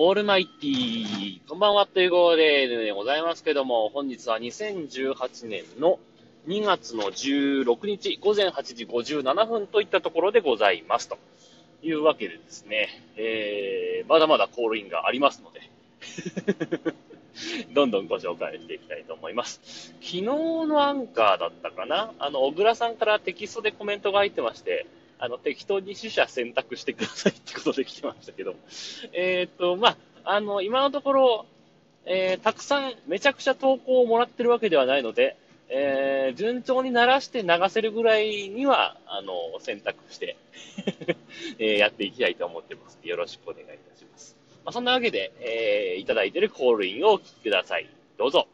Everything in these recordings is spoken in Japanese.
オールマイティー、こんばんはということでございますけども、本日は2018年の2月の16日午前8時57分といったところでございますというわけでですね、えー、まだまだコールインがありますので どんどんご紹介していきたいと思います。昨日のアンカーだったかな？あの、小倉さんからテキストでコメントが入ってまして、あの、適当に取捨選択してくださいってことで来てましたけど、えっ、と、まあ、あの、今のところ、えー、たくさん、めちゃくちゃ投稿をもらってるわけではないので、えー、順調に鳴らして流せるぐらいには、あの、選択して え、やっていきたいと思ってます。よろしくお願いいたします。まあ、そんなわけで、えー、いただいてるコールインをお聞きください。どうぞ。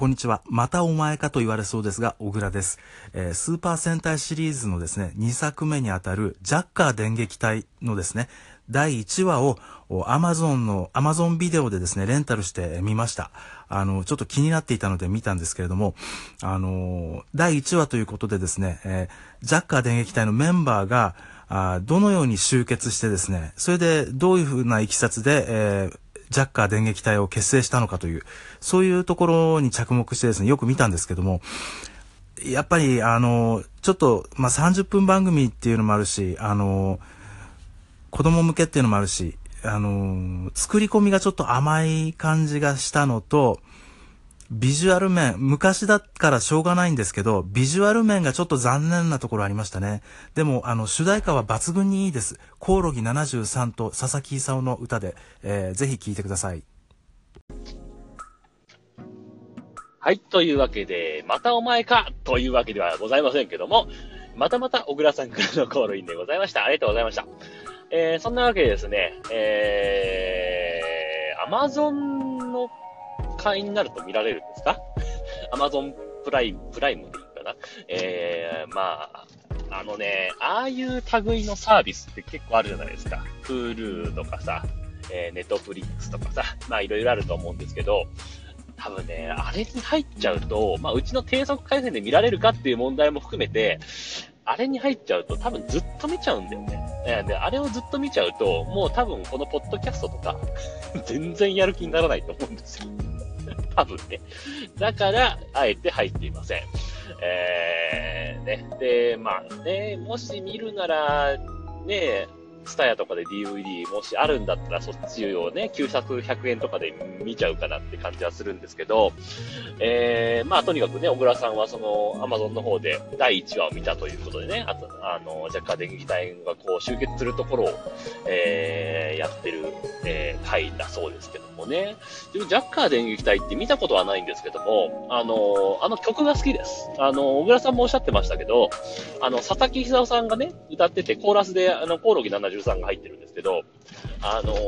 こんにちは。またお前かと言われそうですが、小倉です。えー、スーパー戦隊シリーズのですね、2作目にあたる、ジャッカー電撃隊のですね、第1話を、アマゾンの、アマゾンビデオでですね、レンタルしてみました。あの、ちょっと気になっていたので見たんですけれども、あの、第1話ということでですね、えー、ジャッカー電撃隊のメンバーが、あどのように集結してですね、それでどういうふうな行きさつで、えー、ジャッカー電撃隊を結成したのかという、そういうところに着目してですね、よく見たんですけども、やっぱり、あの、ちょっと、まあ、30分番組っていうのもあるし、あの、子供向けっていうのもあるし、あの、作り込みがちょっと甘い感じがしたのと、ビジュアル面、昔だからしょうがないんですけど、ビジュアル面がちょっと残念なところありましたね。でも、あの、主題歌は抜群にいいです。コオロギ73と佐々木勲の歌で、えー、ぜひ聴いてください。はい、というわけで、またお前かというわけではございませんけども、またまた小倉さんからのコールインでございました。ありがとうございました。えー、そんなわけでですね、えー、アマゾン会員になると見られるんですか？アマゾンプライム、プライムでいいかな？えー、まあ、あのね、ああいう類のサービスって結構あるじゃないですか。Hulu とかさ、えー、Netflix とかさ、まあいろいろあると思うんですけど、多分ね、あれに入っちゃうと、まあうちの低速回線で見られるかっていう問題も含めて、あれに入っちゃうと多分ずっと見ちゃうんだよね。で、あれをずっと見ちゃうと、もう多分このポッドキャストとか、全然やる気にならないと思うんですよ。多分ね。だから、あえて入っていません。えー、ね。で、まあね、もし見るなら、ね、スタヤとかで DVD もしあるんだったらそっちをね、900、100円とかで見ちゃうかなって感じはするんですけど、えー、まあとにかくね、小倉さんはその Amazon の方で第1話を見たということでね、あと、あの、ジャッカー電撃隊がこう集結するところを、えー、やってる、えー、回だそうですけどもね。自分ジャッカー電撃隊って見たことはないんですけども、あの、あの曲が好きです。あの、小倉さんもおっしゃってましたけど、あの、佐々木久夫さんがね、歌ってて、コーラスで、あの、コオロギ73が入ってるんですけど、あのー、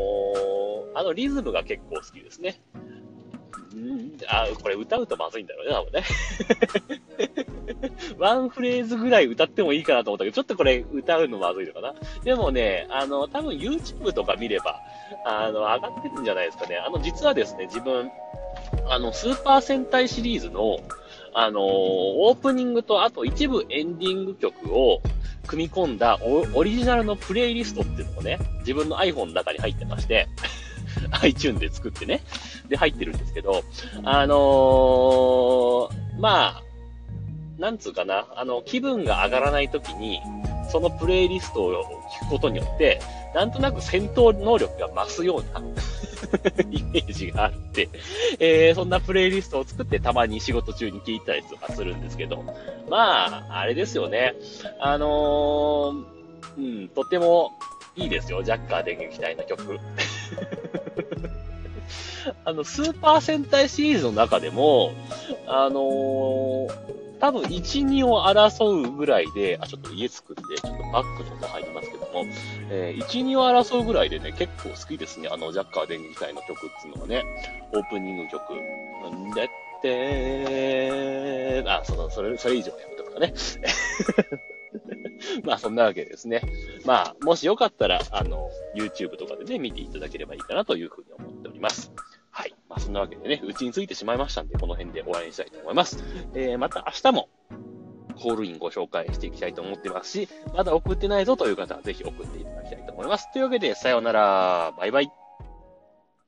あのリズムが結構好きですね。んあ、これ歌うとまずいんだろうね、多分ね。ワンフレーズぐらい歌ってもいいかなと思ったけど、ちょっとこれ歌うのまずいのかな。でもね、あの、多分 YouTube とか見れば、あの、上がってるんじゃないですかね。あの、実はですね、自分、あの、スーパー戦隊シリーズの、あの、オープニングと、あと一部エンディング曲を組み込んだオリジナルのプレイリストっていうのもね、自分の iPhone の中に入ってまして、iTune で作ってね、で入ってるんですけど、あのー、まあ、なんつうかな、あの、気分が上がらない時に、そのプレイリストを聞くことによって、なんとなく戦闘能力が増すような イメージがあって、えー、そんなプレイリストを作ってたまに仕事中に聞いたりとかするんですけど、まあ、あれですよね。あのー、うん、とってもいいですよ、ジャッカー電撃隊の曲。あの、スーパー戦隊シリーズの中でも、あのー多分1、2を争うぐらいで、あ、ちょっと家作って、ちょっとバックの方入りますけども、えー、1、2を争うぐらいでね、結構好きですね。あの、ジャッカー電撃隊の曲っていうのがね、オープニング曲。んでってあ、その、それ、それ以上やめとかね。まあ、そんなわけですね。まあ、もしよかったら、あの、YouTube とかでね、見ていただければいいかなというふうに思っております。はい。まあ、そんなわけでね、うちについてしまいましたんで、この辺で終わりにしたいと思います。えー、また明日も、ホールインご紹介していきたいと思ってますし、まだ送ってないぞという方はぜひ送っていただきたいと思います。というわけで、さようなら。バイバイ。